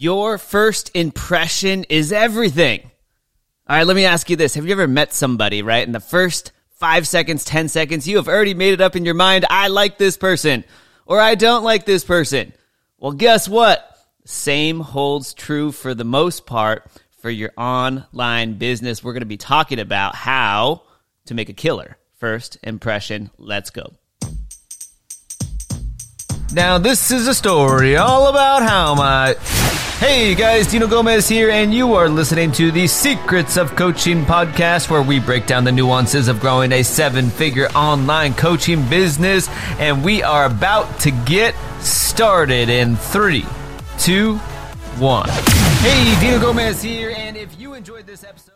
Your first impression is everything. All right, let me ask you this. Have you ever met somebody, right? In the first five seconds, 10 seconds, you have already made it up in your mind. I like this person or I don't like this person. Well, guess what? Same holds true for the most part for your online business. We're going to be talking about how to make a killer. First impression. Let's go. Now, this is a story all about how my. Hey guys, Dino Gomez here, and you are listening to the Secrets of Coaching podcast, where we break down the nuances of growing a seven figure online coaching business. And we are about to get started in three, two, one. Hey, Dino Gomez here, and if you enjoyed this episode.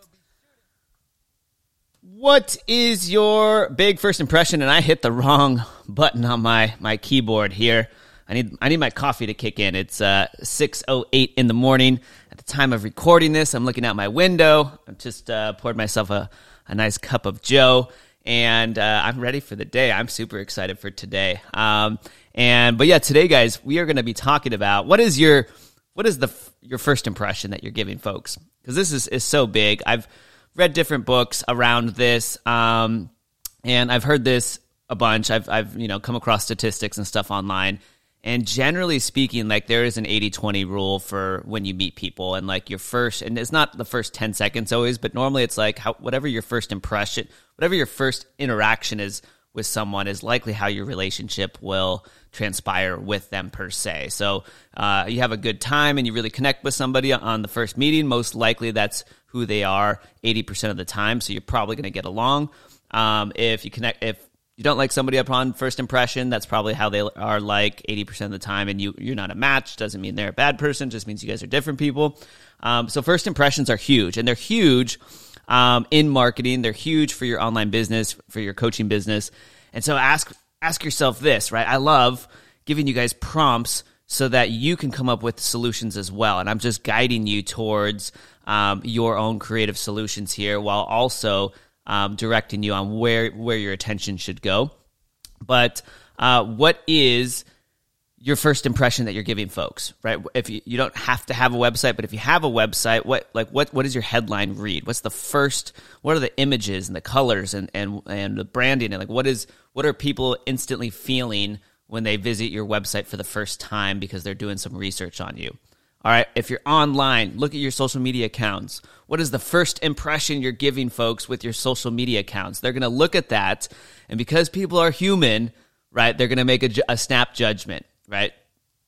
What is your big first impression? And I hit the wrong button on my, my keyboard here. I need I need my coffee to kick in. It's uh, 6:08 in the morning. At the time of recording this, I'm looking out my window. I've just uh, poured myself a, a nice cup of Joe, and uh, I'm ready for the day. I'm super excited for today. Um, and but yeah, today, guys, we are going to be talking about what is your what is the your first impression that you're giving folks because this is is so big. I've read different books around this, um, and I've heard this a bunch. I've I've you know come across statistics and stuff online. And generally speaking, like there is an 80 20 rule for when you meet people. And like your first, and it's not the first 10 seconds always, but normally it's like how, whatever your first impression, whatever your first interaction is with someone is likely how your relationship will transpire with them per se. So uh, you have a good time and you really connect with somebody on the first meeting. Most likely that's who they are 80% of the time. So you're probably going to get along. Um, if you connect, if you don't like somebody upon first impression, that's probably how they are like 80% of the time, and you, you're not a match. Doesn't mean they're a bad person, just means you guys are different people. Um, so, first impressions are huge, and they're huge um, in marketing. They're huge for your online business, for your coaching business. And so, ask, ask yourself this, right? I love giving you guys prompts so that you can come up with solutions as well. And I'm just guiding you towards um, your own creative solutions here while also um, directing you on where where your attention should go. But uh, what is your first impression that you're giving folks, right? If you, you don't have to have a website, but if you have a website, what like what what is your headline read? What's the first? What are the images and the colors and and and the branding and like what is what are people instantly feeling when they visit your website for the first time because they're doing some research on you? All right, if you're online, look at your social media accounts. What is the first impression you're giving folks with your social media accounts? They're going to look at that, and because people are human, right, they're going to make a, a, snap judgment, right?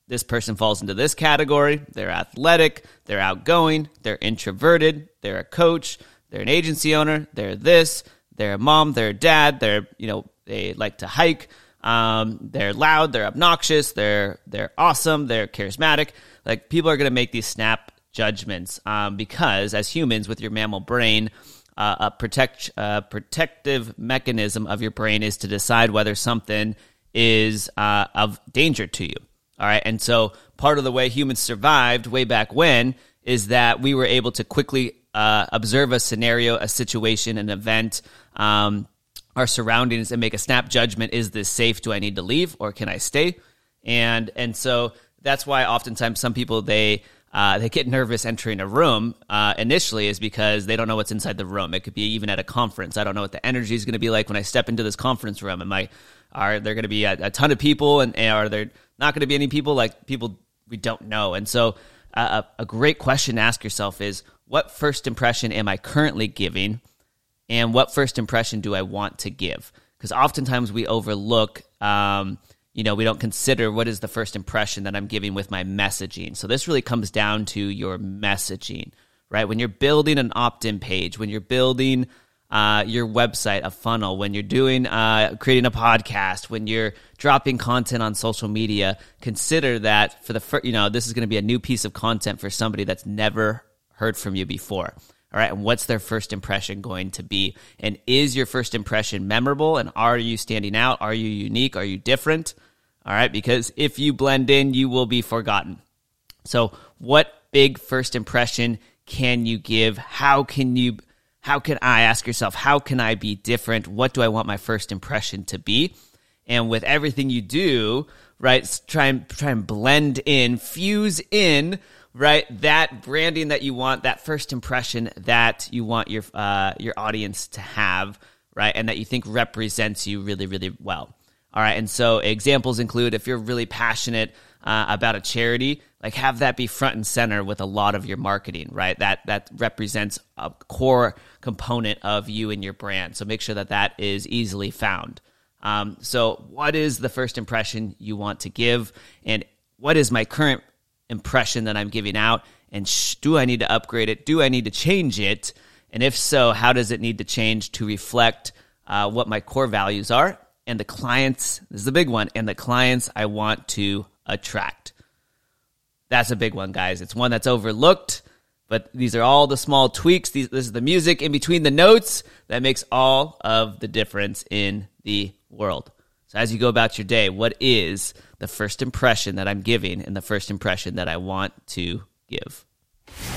This person falls into this category. They're athletic, they're outgoing, they're introverted, they're a coach, they're an agency owner, they're this, they're a mom, they're a dad, they're, you know, they like to hike, um, they're loud, they're obnoxious, they're they're awesome, they're charismatic. Like people are going to make these snap judgments um, because as humans with your mammal brain uh, a protect uh, protective mechanism of your brain is to decide whether something is uh, of danger to you. All right and so part of the way humans survived way back when is that we were able to quickly uh, observe a scenario a situation an event um, our surroundings and make a snap judgment is this safe do i need to leave or can i stay and and so that's why oftentimes some people they uh, they get nervous entering a room uh, initially is because they don't know what's inside the room. It could be even at a conference. I don't know what the energy is going to be like when I step into this conference room. Am I are there going to be a, a, ton of people and, and are there not going to be any people like people we don't know? And so uh, a, a great question to ask yourself is what first impression am I currently giving, and what first impression do I want to give? Because oftentimes we overlook. Um, you know, we don't consider what is the first impression that I'm giving with my messaging. So this really comes down to your messaging, right? When you're building an opt-in page, when you're building uh, your website, a funnel, when you're doing uh, creating a podcast, when you're dropping content on social media, consider that for the first, you know, this is going to be a new piece of content for somebody that's never heard from you before. All right, and what's their first impression going to be? And is your first impression memorable? And are you standing out? Are you unique? Are you different? All right, because if you blend in, you will be forgotten. So, what big first impression can you give? How can you how can I ask yourself, how can I be different? What do I want my first impression to be? And with everything you do, right, try and try and blend in, fuse in right? That branding that you want, that first impression that you want your uh, your audience to have, right, and that you think represents you really, really well. All right, and so examples include if you're really passionate uh, about a charity, like have that be front and center with a lot of your marketing, right? That that represents a core component of you and your brand. So make sure that that is easily found. Um, so, what is the first impression you want to give, and what is my current impression that I'm giving out? And sh- do I need to upgrade it? Do I need to change it? And if so, how does it need to change to reflect uh, what my core values are and the clients? This is the big one, and the clients I want to attract. That's a big one, guys. It's one that's overlooked, but these are all the small tweaks. These, this is the music in between the notes that makes all of the difference in the world. So as you go about your day, what is the first impression that I'm giving and the first impression that I want to give?